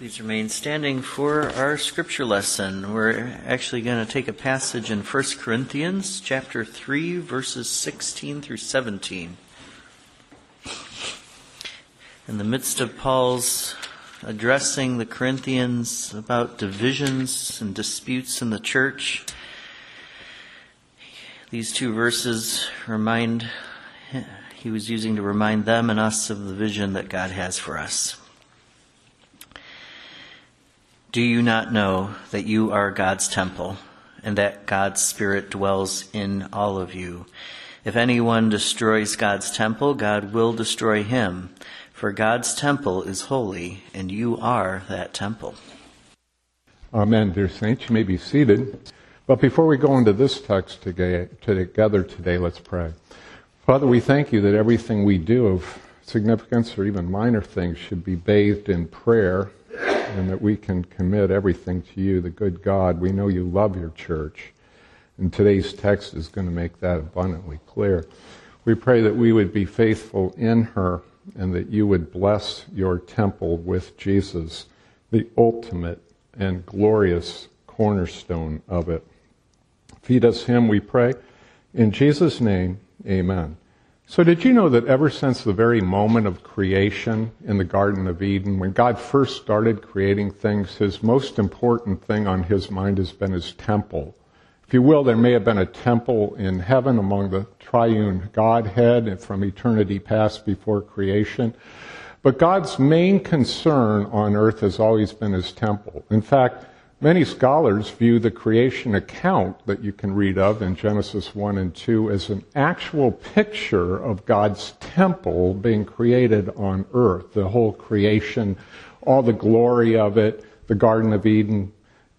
Please remain standing for our scripture lesson. We're actually going to take a passage in 1 Corinthians chapter 3 verses 16 through 17. In the midst of Paul's addressing the Corinthians about divisions and disputes in the church, these two verses remind he was using to remind them and us of the vision that God has for us. Do you not know that you are God's temple and that God's Spirit dwells in all of you? If anyone destroys God's temple, God will destroy him. For God's temple is holy, and you are that temple. Amen, dear saints. You may be seated. But before we go into this text together today, let's pray. Father, we thank you that everything we do of significance or even minor things should be bathed in prayer and that we can commit everything to you, the good God. We know you love your church. And today's text is going to make that abundantly clear. We pray that we would be faithful in her and that you would bless your temple with Jesus, the ultimate and glorious cornerstone of it. Feed us him, we pray. In Jesus' name, amen. So, did you know that ever since the very moment of creation in the Garden of Eden, when God first started creating things, his most important thing on his mind has been his temple. If you will, there may have been a temple in heaven among the triune Godhead from eternity past before creation. But God's main concern on earth has always been his temple. In fact, Many scholars view the creation account that you can read of in Genesis 1 and 2 as an actual picture of God's temple being created on earth. The whole creation, all the glory of it, the Garden of Eden,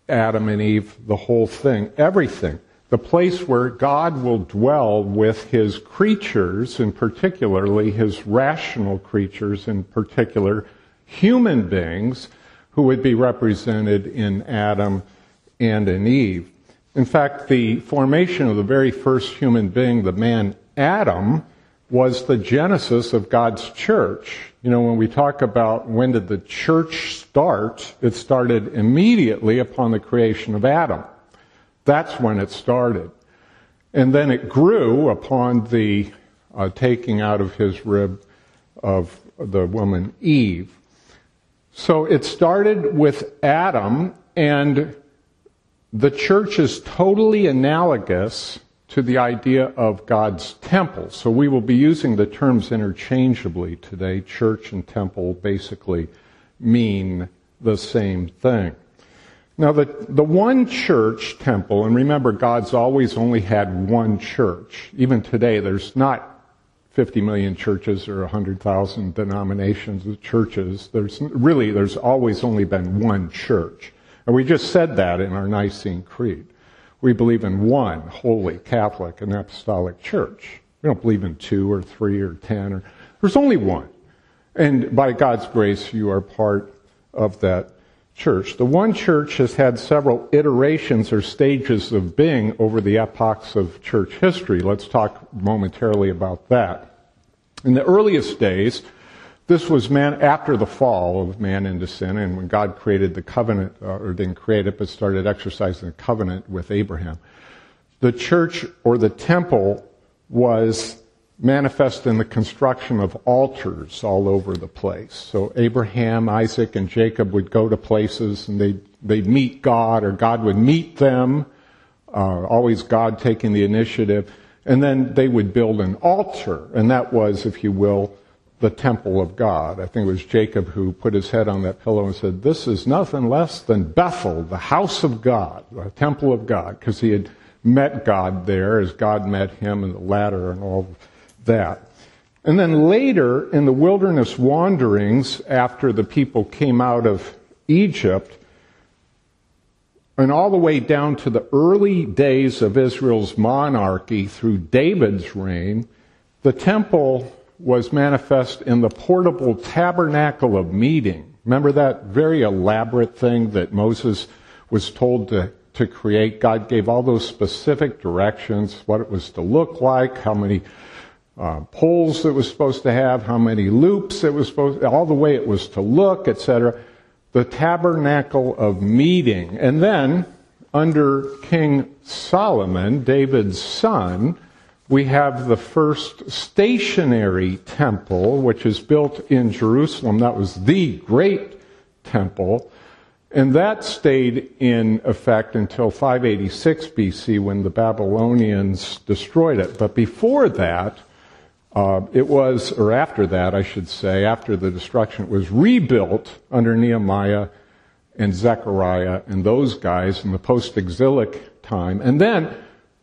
Adam and Eve, the whole thing, everything. The place where God will dwell with his creatures, and particularly his rational creatures, in particular human beings, who would be represented in Adam and in Eve. In fact, the formation of the very first human being, the man Adam, was the genesis of God's church. You know, when we talk about when did the church start, it started immediately upon the creation of Adam. That's when it started. And then it grew upon the uh, taking out of his rib of the woman Eve. So it started with Adam, and the church is totally analogous to the idea of God's temple. So we will be using the terms interchangeably today. Church and temple basically mean the same thing. Now, the, the one church temple, and remember, God's always only had one church. Even today, there's not 50 million churches or 100,000 denominations of churches. There's really, there's always only been one church. And we just said that in our Nicene Creed. We believe in one holy Catholic and apostolic church. We don't believe in two or three or ten or, there's only one. And by God's grace, you are part of that church. The one church has had several iterations or stages of being over the epochs of church history. Let's talk momentarily about that. In the earliest days, this was man after the fall of man into sin, and when God created the covenant, uh, or didn't create it, but started exercising the covenant with Abraham. The church or the temple was manifest in the construction of altars all over the place. So Abraham, Isaac, and Jacob would go to places and they'd, they'd meet God or God would meet them, uh, always God taking the initiative. And then they would build an altar, and that was, if you will, the temple of God. I think it was Jacob who put his head on that pillow and said, This is nothing less than Bethel, the house of God, the temple of God, because he had met God there as God met him in the ladder and all that. And then later, in the wilderness wanderings, after the people came out of Egypt, and all the way down to the early days of Israel's monarchy through David's reign, the temple was manifest in the portable tabernacle of meeting. Remember that very elaborate thing that Moses was told to, to create? God gave all those specific directions, what it was to look like, how many uh, poles it was supposed to have, how many loops it was supposed, all the way it was to look, etc. the tabernacle of meeting. And then, under King Solomon, David's son, we have the first stationary temple, which is built in Jerusalem. That was the great temple. And that stayed in effect until 586 BC when the Babylonians destroyed it. But before that, uh, it was, or after that, I should say, after the destruction, it was rebuilt under Nehemiah and Zechariah and those guys in the post-exilic time. And then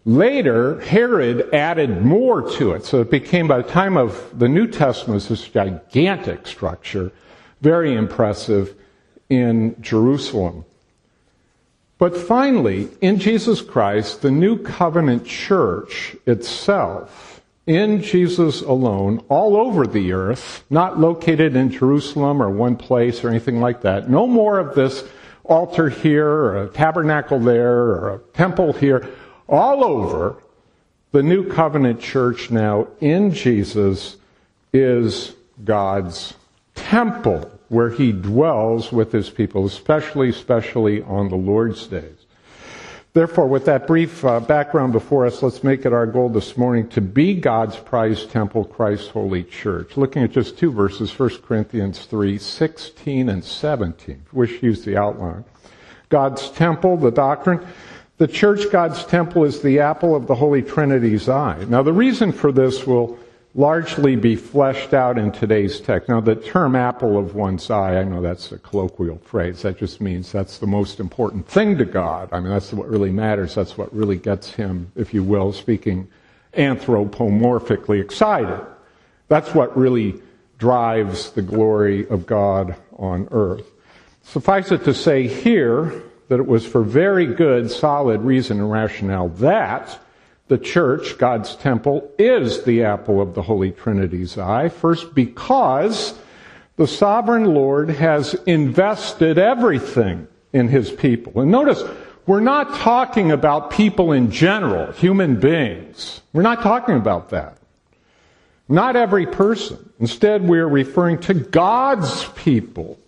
later, Herod added more to it. So it became, by the time of the New Testament, this gigantic structure, very impressive in Jerusalem. But finally, in Jesus Christ, the new covenant church itself, in Jesus alone, all over the earth, not located in Jerusalem or one place or anything like that. No more of this altar here or a tabernacle there or a temple here. All over, the new covenant church now in Jesus is God's temple where he dwells with his people, especially, especially on the Lord's days. Therefore, with that brief uh, background before us, let's make it our goal this morning to be God's prized temple, Christ's holy church. Looking at just two verses, 1 Corinthians 3, 16 and 17. Wish use the outline. God's temple, the doctrine. The church, God's temple, is the apple of the Holy Trinity's eye. Now, the reason for this will largely be fleshed out in today's text. Now, the term apple of one's eye, I know that's a colloquial phrase. That just means that's the most important thing to God. I mean, that's what really matters. That's what really gets him, if you will, speaking anthropomorphically excited. That's what really drives the glory of God on earth. Suffice it to say here that it was for very good, solid reason and rationale that the church, God's temple, is the apple of the Holy Trinity's eye. First, because the sovereign Lord has invested everything in his people. And notice, we're not talking about people in general, human beings. We're not talking about that. Not every person. Instead, we're referring to God's people,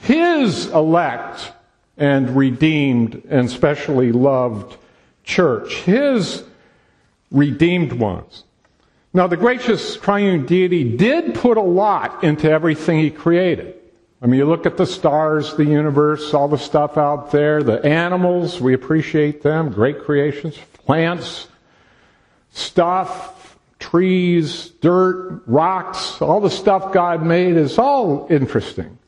His elect and redeemed and specially loved church, His redeemed ones. Now, the gracious triune deity did put a lot into everything he created. I mean, you look at the stars, the universe, all the stuff out there, the animals, we appreciate them, great creations, plants, stuff, trees, dirt, rocks, all the stuff God made is all interesting.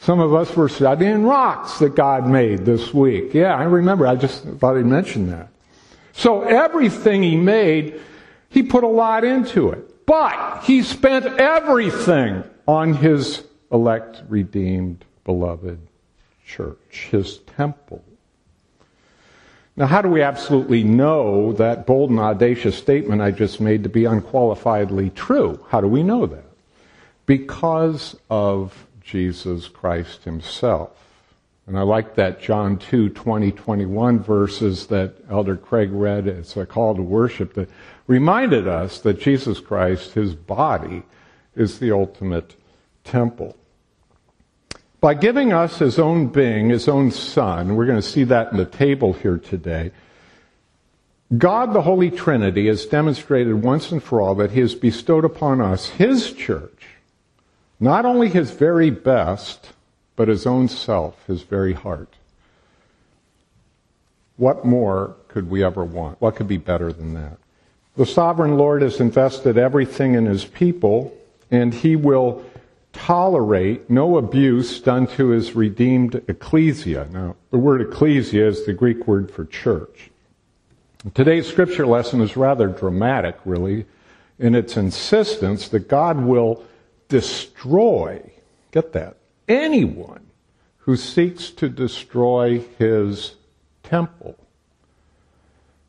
Some of us were studying rocks that God made this week. Yeah, I remember. I just thought I'd mention that. So everything he made, he put a lot into it. But he spent everything on his elect, redeemed, beloved church, his temple. Now, how do we absolutely know that bold and audacious statement I just made to be unqualifiedly true? How do we know that? Because of Jesus Christ himself. And I like that John 2, 20, 21 verses that Elder Craig read as a call to worship that reminded us that Jesus Christ, his body, is the ultimate temple. By giving us his own being, his own son, we're going to see that in the table here today, God the Holy Trinity has demonstrated once and for all that he has bestowed upon us, his church, not only his very best, but his own self, his very heart. What more could we ever want? What could be better than that? The sovereign Lord has invested everything in his people, and he will tolerate no abuse done to his redeemed ecclesia. Now, the word ecclesia is the Greek word for church. Today's scripture lesson is rather dramatic, really, in its insistence that God will destroy, get that, anyone who seeks to destroy his temple.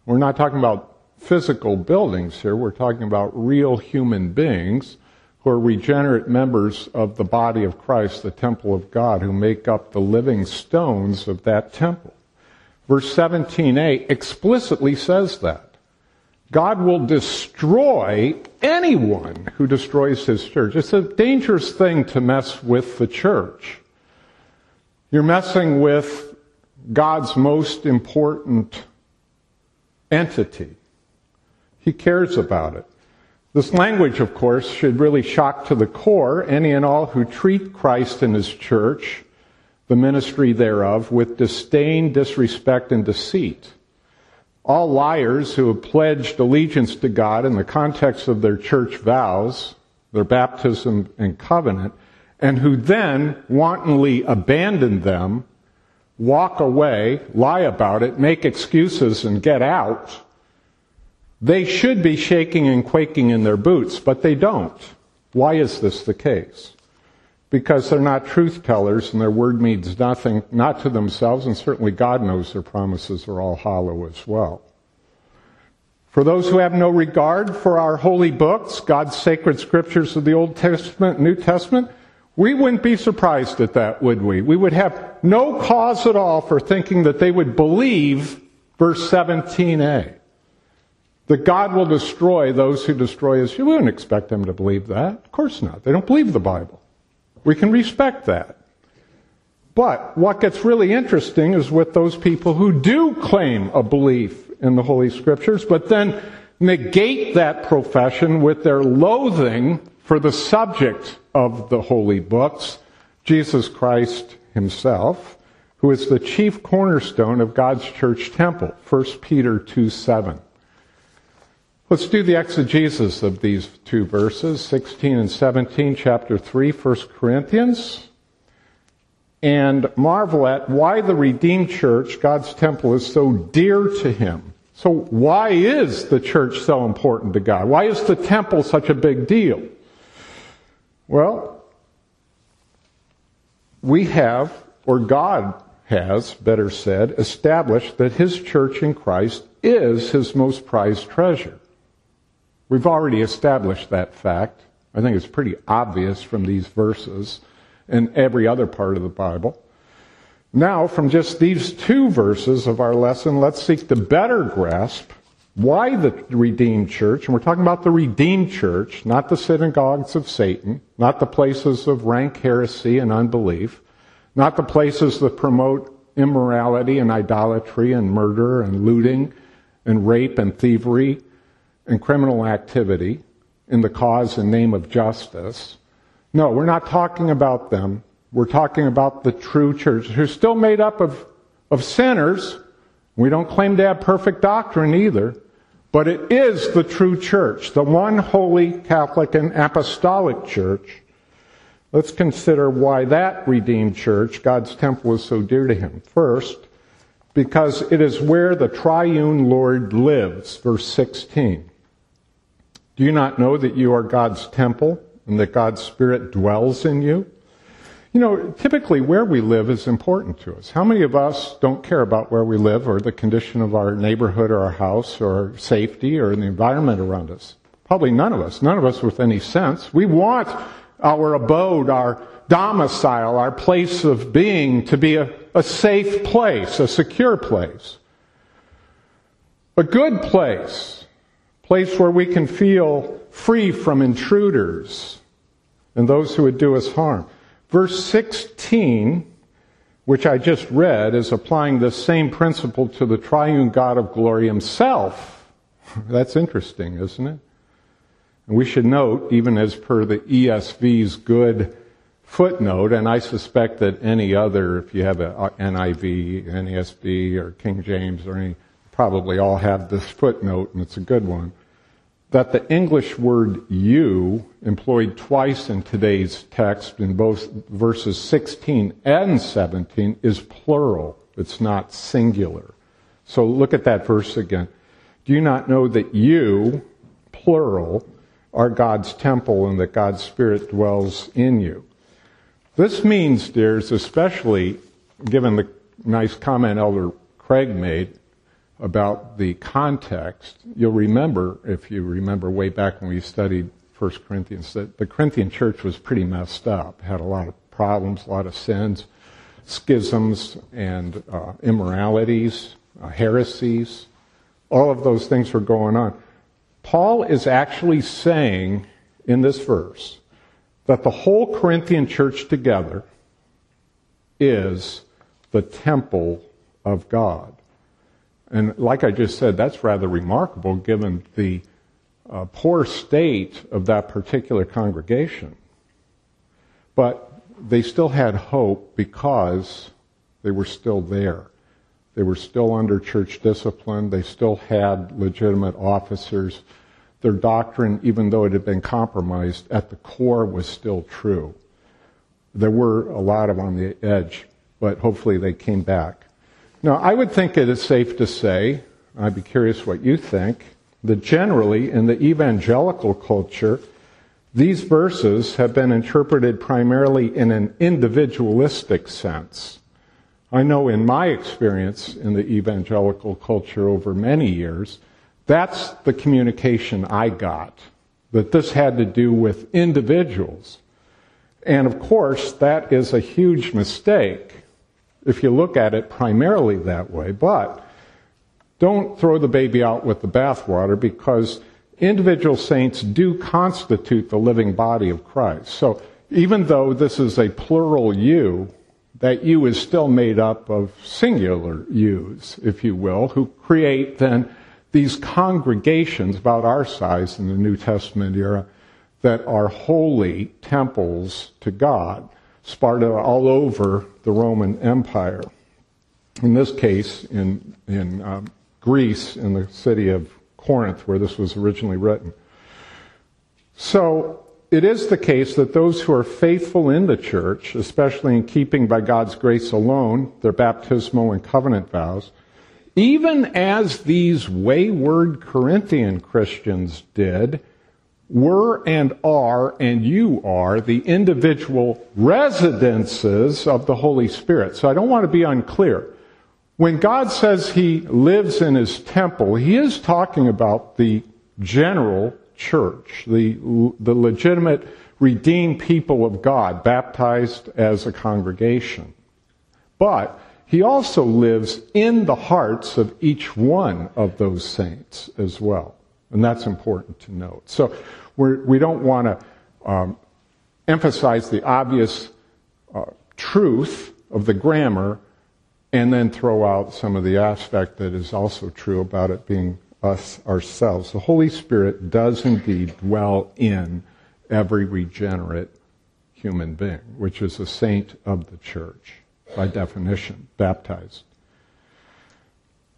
We're not talking about physical buildings here, we're talking about real human beings who are regenerate members of the body of Christ, the temple of God, who make up the living stones of that temple. Verse 17a explicitly says that. God will destroy anyone who destroys his church. It's a dangerous thing to mess with the church. You're messing with God's most important entity. He cares about it. This language, of course, should really shock to the core any and all who treat Christ and his church, the ministry thereof, with disdain, disrespect, and deceit. All liars who have pledged allegiance to God in the context of their church vows, their baptism and covenant, and who then wantonly abandon them, walk away, lie about it, make excuses, and get out, they should be shaking and quaking in their boots, but they don't. Why is this the case? Because they're not truth tellers and their word means nothing, not to themselves, and certainly God knows their promises are all hollow as well. For those who have no regard for our holy books, God's sacred scriptures of the Old Testament, New Testament, we wouldn't be surprised at that, would we? We would have no cause at all for thinking that they would believe verse 17a that God will destroy those who destroy us. You wouldn't expect them to believe that. Of course not. They don't believe the Bible. We can respect that. But what gets really interesting is with those people who do claim a belief in the Holy Scriptures, but then negate that profession with their loathing for the subject of the holy books, Jesus Christ Himself, who is the chief cornerstone of God's church temple, 1 Peter 2 7. Let's do the exegesis of these two verses, 16 and 17, chapter 3, 1 Corinthians, and marvel at why the redeemed church, God's temple, is so dear to him. So why is the church so important to God? Why is the temple such a big deal? Well, we have, or God has, better said, established that his church in Christ is his most prized treasure. We've already established that fact. I think it's pretty obvious from these verses and every other part of the Bible. Now, from just these two verses of our lesson, let's seek to better grasp why the redeemed church, and we're talking about the redeemed church, not the synagogues of Satan, not the places of rank heresy and unbelief, not the places that promote immorality and idolatry and murder and looting and rape and thievery and criminal activity in the cause and name of justice. No, we're not talking about them. We're talking about the true church, who's still made up of, of sinners. We don't claim to have perfect doctrine either, but it is the true church, the one holy Catholic and apostolic church. Let's consider why that redeemed church, God's temple, is so dear to him. First, because it is where the triune Lord lives, verse 16. Do you not know that you are God's temple and that God's Spirit dwells in you? You know, typically where we live is important to us. How many of us don't care about where we live or the condition of our neighborhood or our house or safety or the environment around us? Probably none of us. None of us with any sense. We want our abode, our domicile, our place of being to be a, a safe place, a secure place, a good place place where we can feel free from intruders and those who would do us harm. Verse 16, which I just read, is applying the same principle to the triune God of glory himself. That's interesting, isn't it? And we should note, even as per the ESV's good footnote, and I suspect that any other, if you have an uh, NIV, NASB, or King James, or any probably all have this footnote, and it's a good one, that the English word you, employed twice in today's text in both verses 16 and 17, is plural. It's not singular. So look at that verse again. Do you not know that you, plural, are God's temple and that God's Spirit dwells in you? This means, dears, especially given the nice comment Elder Craig made about the context, you'll remember, if you remember way back when we studied 1 Corinthians, that the Corinthian church was pretty messed up, had a lot of problems, a lot of sins, schisms, and uh, immoralities, uh, heresies. All of those things were going on. Paul is actually saying in this verse that the whole Corinthian church together is the temple of God. And like I just said, that's rather remarkable given the uh, poor state of that particular congregation. But they still had hope because they were still there. They were still under church discipline. They still had legitimate officers. Their doctrine, even though it had been compromised, at the core was still true. There were a lot of on the edge, but hopefully they came back. Now, I would think it is safe to say, I'd be curious what you think, that generally in the evangelical culture, these verses have been interpreted primarily in an individualistic sense. I know in my experience in the evangelical culture over many years, that's the communication I got, that this had to do with individuals. And of course, that is a huge mistake if you look at it primarily that way. But don't throw the baby out with the bathwater because individual saints do constitute the living body of Christ. So even though this is a plural you, that you is still made up of singular yous, if you will, who create then these congregations about our size in the New Testament era that are holy temples to God, sparta all over the Roman Empire. In this case, in, in um, Greece, in the city of Corinth, where this was originally written. So, it is the case that those who are faithful in the church, especially in keeping by God's grace alone their baptismal and covenant vows, even as these wayward Corinthian Christians did, were and are and you are the individual residences of the Holy Spirit. So I don't want to be unclear. When God says he lives in his temple, he is talking about the general church, the, the legitimate redeemed people of God, baptized as a congregation. But he also lives in the hearts of each one of those saints as well. And that's important to note. So we're, we do not want to um, emphasize the obvious uh, truth of the grammar and then throw out some of the aspect that is also true about it being us ourselves. The Holy Spirit does indeed dwell in every regenerate human being, which is a saint of the church by definition, baptized.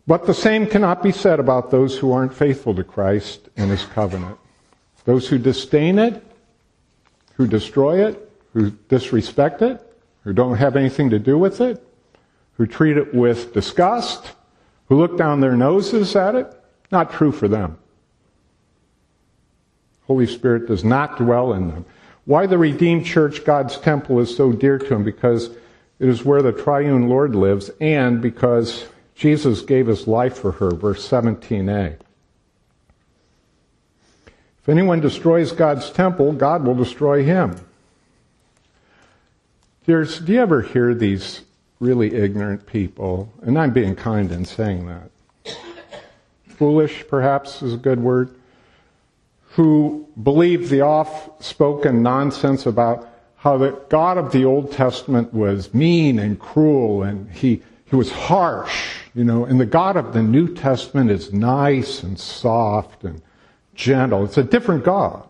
But the same cannot be said about those who aren't faithful to Christ and his covenant. Those who disdain it, who destroy it, who disrespect it, who don't have anything to do with it, who treat it with disgust, who look down their noses at it, not true for them. Holy Spirit does not dwell in them. Why the redeemed church, God's temple, is so dear to him? Because it is where the triune Lord lives and because Jesus gave his life for her, verse 17a. If anyone destroys God's temple, God will destroy him. Do you ever hear these really ignorant people, and I'm being kind in saying that. Foolish, perhaps, is a good word, who believe the oft spoken nonsense about how the God of the Old Testament was mean and cruel and he, he was harsh, you know, and the God of the New Testament is nice and soft and gentle. It's a different God.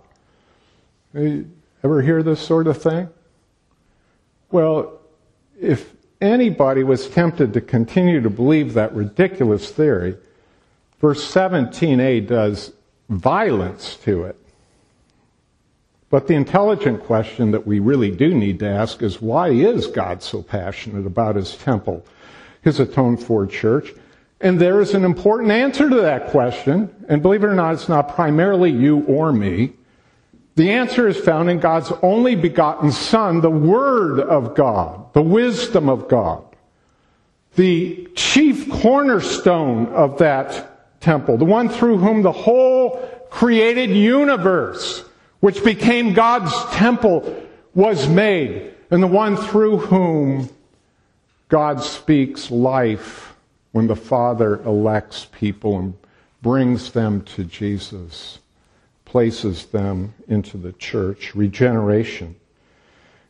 Ever hear this sort of thing? Well, if anybody was tempted to continue to believe that ridiculous theory, verse 17a does violence to it. But the intelligent question that we really do need to ask is why is God so passionate about his temple, his atoned for church? And there is an important answer to that question. And believe it or not, it's not primarily you or me. The answer is found in God's only begotten Son, the Word of God, the wisdom of God, the chief cornerstone of that temple, the one through whom the whole created universe, which became God's temple, was made, and the one through whom God speaks life when the Father elects people and brings them to Jesus places them into the church, regeneration.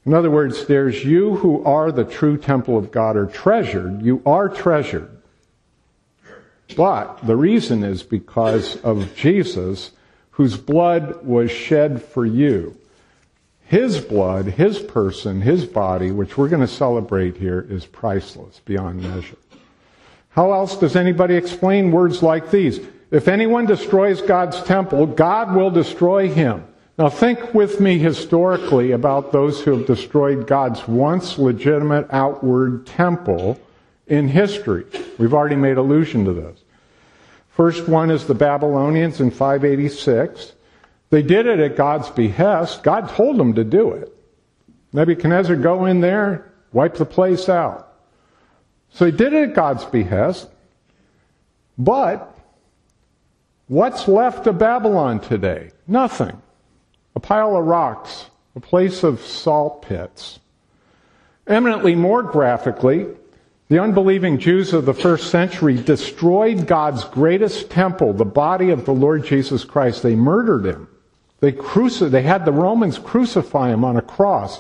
In other words, there's you who are the true temple of God or treasured. You are treasured. But the reason is because of Jesus, whose blood was shed for you. His blood, his person, his body, which we're going to celebrate here, is priceless beyond measure. How else does anybody explain words like these? If anyone destroys God's temple, God will destroy him. Now think with me historically about those who have destroyed God's once legitimate outward temple in history. We've already made allusion to this. First one is the Babylonians in 586. They did it at God's behest. God told them to do it. Nebuchadnezzar, go in there, wipe the place out. So he did it at God's behest. But what's left of Babylon today? Nothing. A pile of rocks, a place of salt pits. Eminently more graphically, the unbelieving Jews of the first century destroyed God's greatest temple, the body of the Lord Jesus Christ. They murdered him. They, cruci- they had the Romans crucify him on a cross.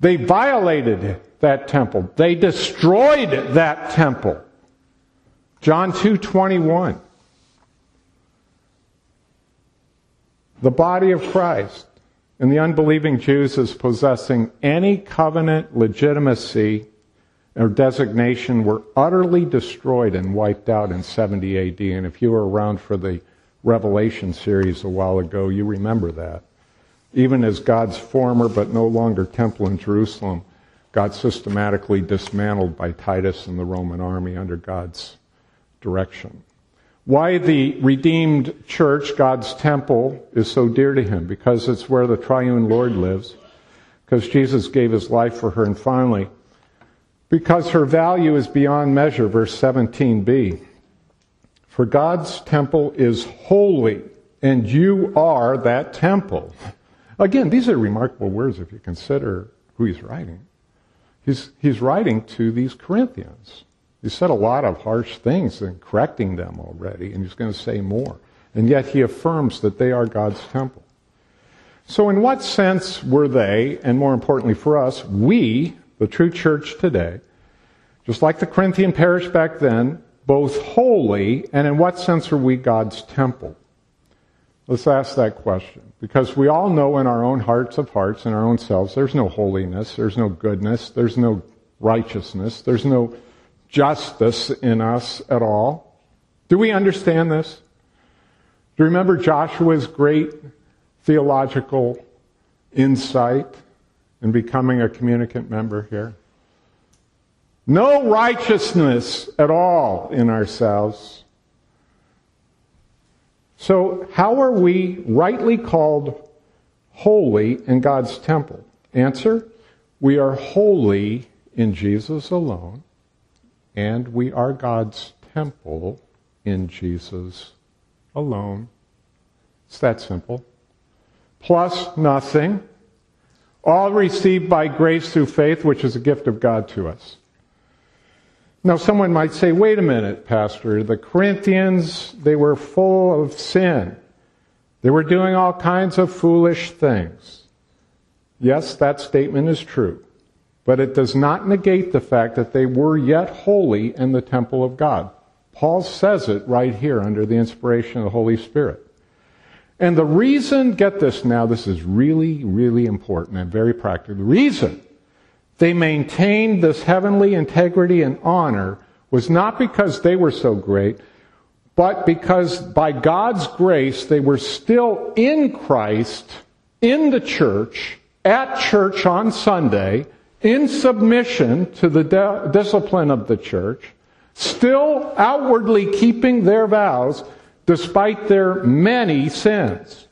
They violated that temple. They destroyed that temple. John 2:21. The body of Christ and the unbelieving Jews as possessing any covenant legitimacy or designation were utterly destroyed and wiped out in 70 AD. And if you were around for the Revelation series a while ago, you remember that. Even as God's former but no longer temple in Jerusalem got systematically dismantled by Titus and the Roman army under God's direction. Why the redeemed church, God's temple, is so dear to him? Because it's where the triune Lord lives. Because Jesus gave his life for her. And finally, because her value is beyond measure, verse 17b. For God's temple is holy, and you are that temple. Again, these are remarkable words if you consider who he's writing. He's, he's writing to these Corinthians. He said a lot of harsh things and correcting them already, and he's going to say more. And yet he affirms that they are God's temple. So, in what sense were they, and more importantly for us, we, the true church today, just like the Corinthian parish back then, both holy, and in what sense are we God's temple? Let's ask that question. Because we all know in our own hearts of hearts, in our own selves, there's no holiness, there's no goodness, there's no righteousness, there's no justice in us at all. Do we understand this? Do you remember Joshua's great theological insight in becoming a communicant member here? No righteousness at all in ourselves. So, how are we rightly called holy in God's temple? Answer We are holy in Jesus alone and we are God's temple in Jesus alone. It's that simple. Plus nothing. All received by grace through faith, which is a gift of God to us. Now, someone might say, wait a minute, Pastor. The Corinthians, they were full of sin. They were doing all kinds of foolish things. Yes, that statement is true. But it does not negate the fact that they were yet holy in the temple of God. Paul says it right here under the inspiration of the Holy Spirit. And the reason, get this now, this is really, really important and very practical. The reason they maintained this heavenly integrity and honor was not because they were so great, but because by God's grace they were still in Christ, in the church, at church on Sunday, in submission to the de- discipline of the church, still outwardly keeping their vows despite their many sins.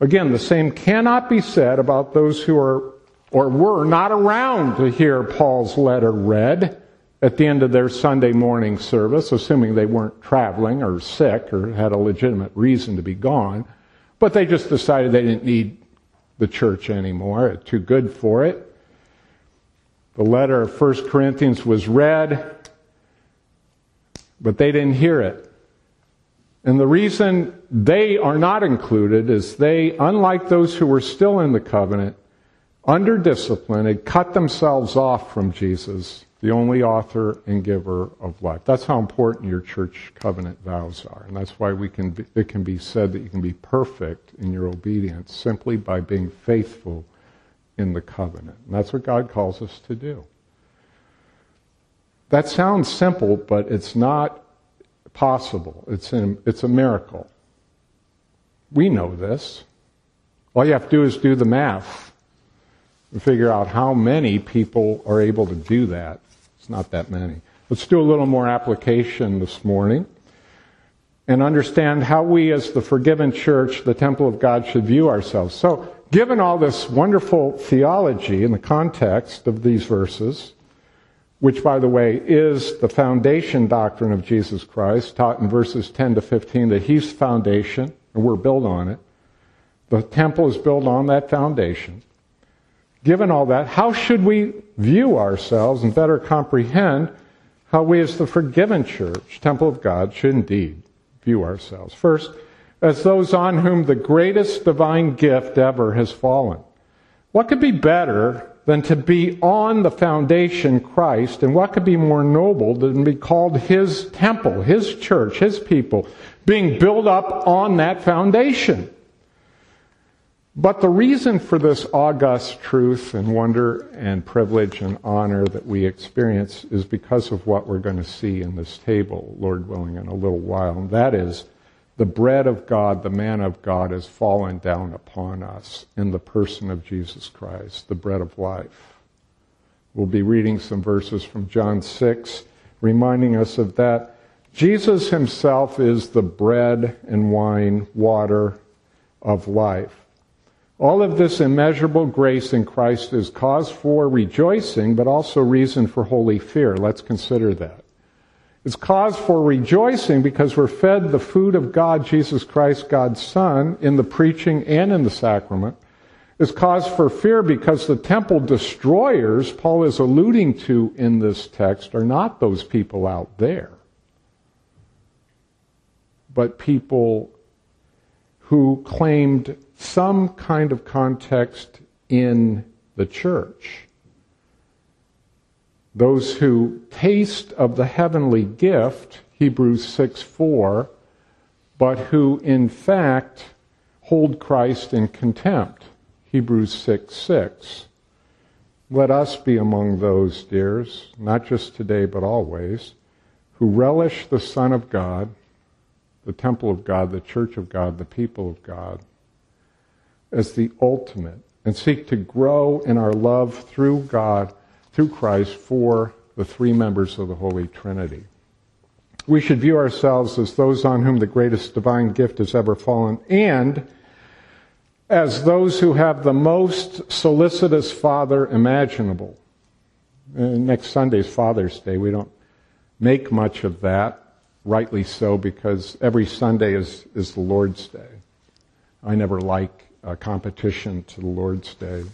Again, the same cannot be said about those who are or were not around to hear Paul's letter read at the end of their Sunday morning service, assuming they weren't traveling or sick or had a legitimate reason to be gone, but they just decided they didn't need the church anymore, too good for it. The letter of 1 Corinthians was read, but they didn't hear it. And the reason they are not included is they, unlike those who were still in the covenant, under discipline, had cut themselves off from Jesus, the only author and giver of life. That's how important your church covenant vows are. And that's why we can be, it can be said that you can be perfect in your obedience simply by being faithful in the covenant. And that's what God calls us to do. That sounds simple, but it's not possible. It's, in, it's a miracle. We know this. All you have to do is do the math and figure out how many people are able to do that. It's not that many. Let's do a little more application this morning and understand how we, as the forgiven church, the temple of God, should view ourselves. So, given all this wonderful theology in the context of these verses, which, by the way, is the foundation doctrine of Jesus Christ, taught in verses 10 to 15, that He's foundation, and we're built on it. The temple is built on that foundation. Given all that, how should we view ourselves and better comprehend how we, as the forgiven church, temple of God, should indeed view ourselves? First, as those on whom the greatest divine gift ever has fallen. What could be better than to be on the foundation Christ. And what could be more noble than to be called His temple, His church, His people, being built up on that foundation? But the reason for this august truth and wonder and privilege and honor that we experience is because of what we're going to see in this table, Lord willing, in a little while. And that is the bread of God, the man of God, has fallen down upon us in the person of Jesus Christ, the bread of life. We'll be reading some verses from John 6, reminding us of that. Jesus himself is the bread and wine, water of life. All of this immeasurable grace in Christ is cause for rejoicing, but also reason for holy fear. Let's consider that. It's cause for rejoicing because we're fed the food of God, Jesus Christ, God's Son, in the preaching and in the sacrament. It's cause for fear because the temple destroyers Paul is alluding to in this text are not those people out there, but people who claimed some kind of context in the church those who taste of the heavenly gift, Hebrews 6 4, but who in fact hold Christ in contempt, Hebrews 6 6. Let us be among those, dears, not just today but always, who relish the Son of God, the temple of God, the church of God, the people of God, as the ultimate, and seek to grow in our love through God through Christ for the three members of the Holy Trinity. We should view ourselves as those on whom the greatest divine gift has ever fallen and as those who have the most solicitous Father imaginable. Uh, next Sunday is Father's Day. We don't make much of that, rightly so, because every Sunday is, is the Lord's Day. I never like a competition to the Lord's Day.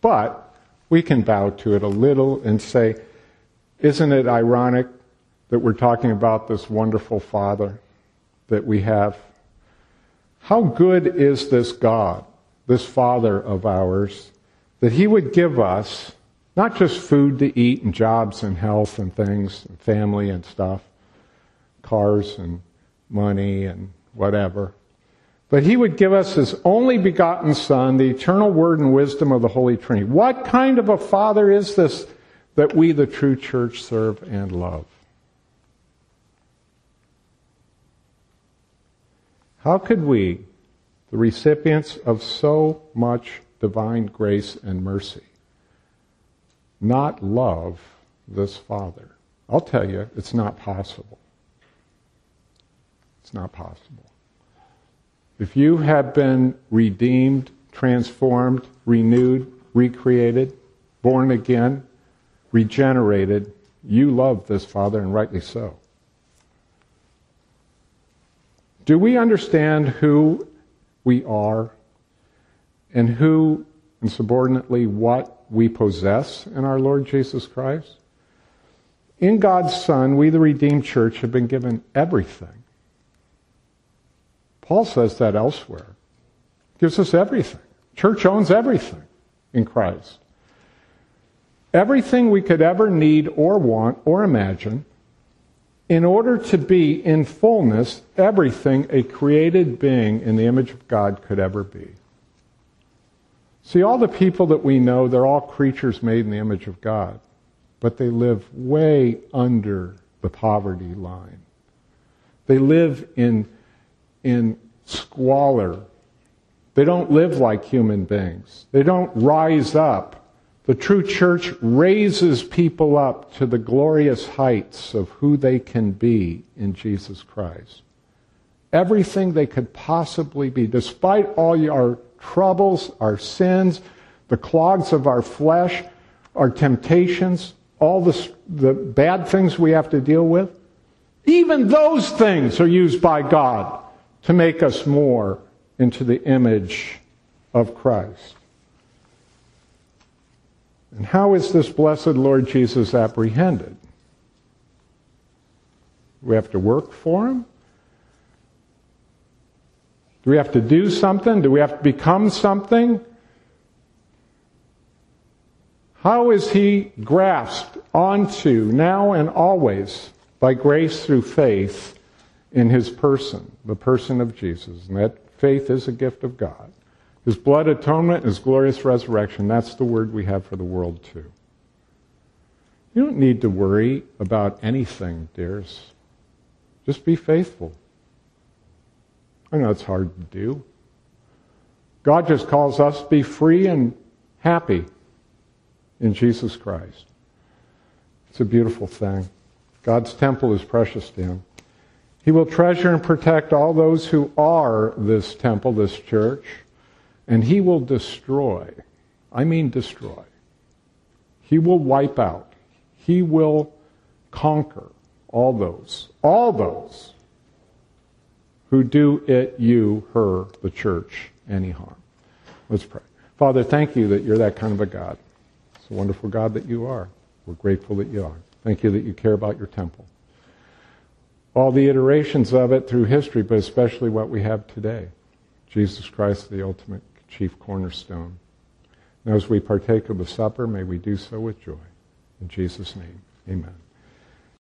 But we can bow to it a little and say, isn't it ironic that we're talking about this wonderful Father that we have? How good is this God, this Father of ours, that He would give us not just food to eat and jobs and health and things and family and stuff, cars and money and whatever, but he would give us his only begotten Son, the eternal word and wisdom of the Holy Trinity. What kind of a Father is this that we, the true church, serve and love? How could we, the recipients of so much divine grace and mercy, not love this Father? I'll tell you, it's not possible. It's not possible. If you have been redeemed, transformed, renewed, recreated, born again, regenerated, you love this Father, and rightly so. Do we understand who we are and who, and subordinately, what we possess in our Lord Jesus Christ? In God's Son, we, the redeemed church, have been given everything Paul says that elsewhere. Gives us everything. Church owns everything in Christ. Everything we could ever need or want or imagine in order to be in fullness everything a created being in the image of God could ever be. See, all the people that we know, they're all creatures made in the image of God, but they live way under the poverty line. They live in, in squalor. They don't live like human beings. They don't rise up the true church raises people up to the glorious heights of who they can be in Jesus Christ. Everything they could possibly be, despite all our troubles, our sins, the clogs of our flesh, our temptations, all the, the bad things we have to deal with, even those things are used by God to make us more into the image of Christ. And how is this blessed Lord Jesus apprehended? Do we have to work for him? Do we have to do something? Do we have to become something? How is he grasped onto now and always by grace through faith in his person, the person of Jesus? And that faith is a gift of God. His blood atonement, his glorious resurrection, that's the word we have for the world too. You don't need to worry about anything, dears. Just be faithful. I know it's hard to do. God just calls us to be free and happy in Jesus Christ. It's a beautiful thing. God's temple is precious to him. He will treasure and protect all those who are this temple, this church. And he will destroy. I mean, destroy. He will wipe out. He will conquer all those, all those who do it, you, her, the church, any harm. Let's pray. Father, thank you that you're that kind of a God. It's a wonderful God that you are. We're grateful that you are. Thank you that you care about your temple. All the iterations of it through history, but especially what we have today. Jesus Christ, the ultimate chief cornerstone. And as we partake of the supper, may we do so with joy. In Jesus' name, amen.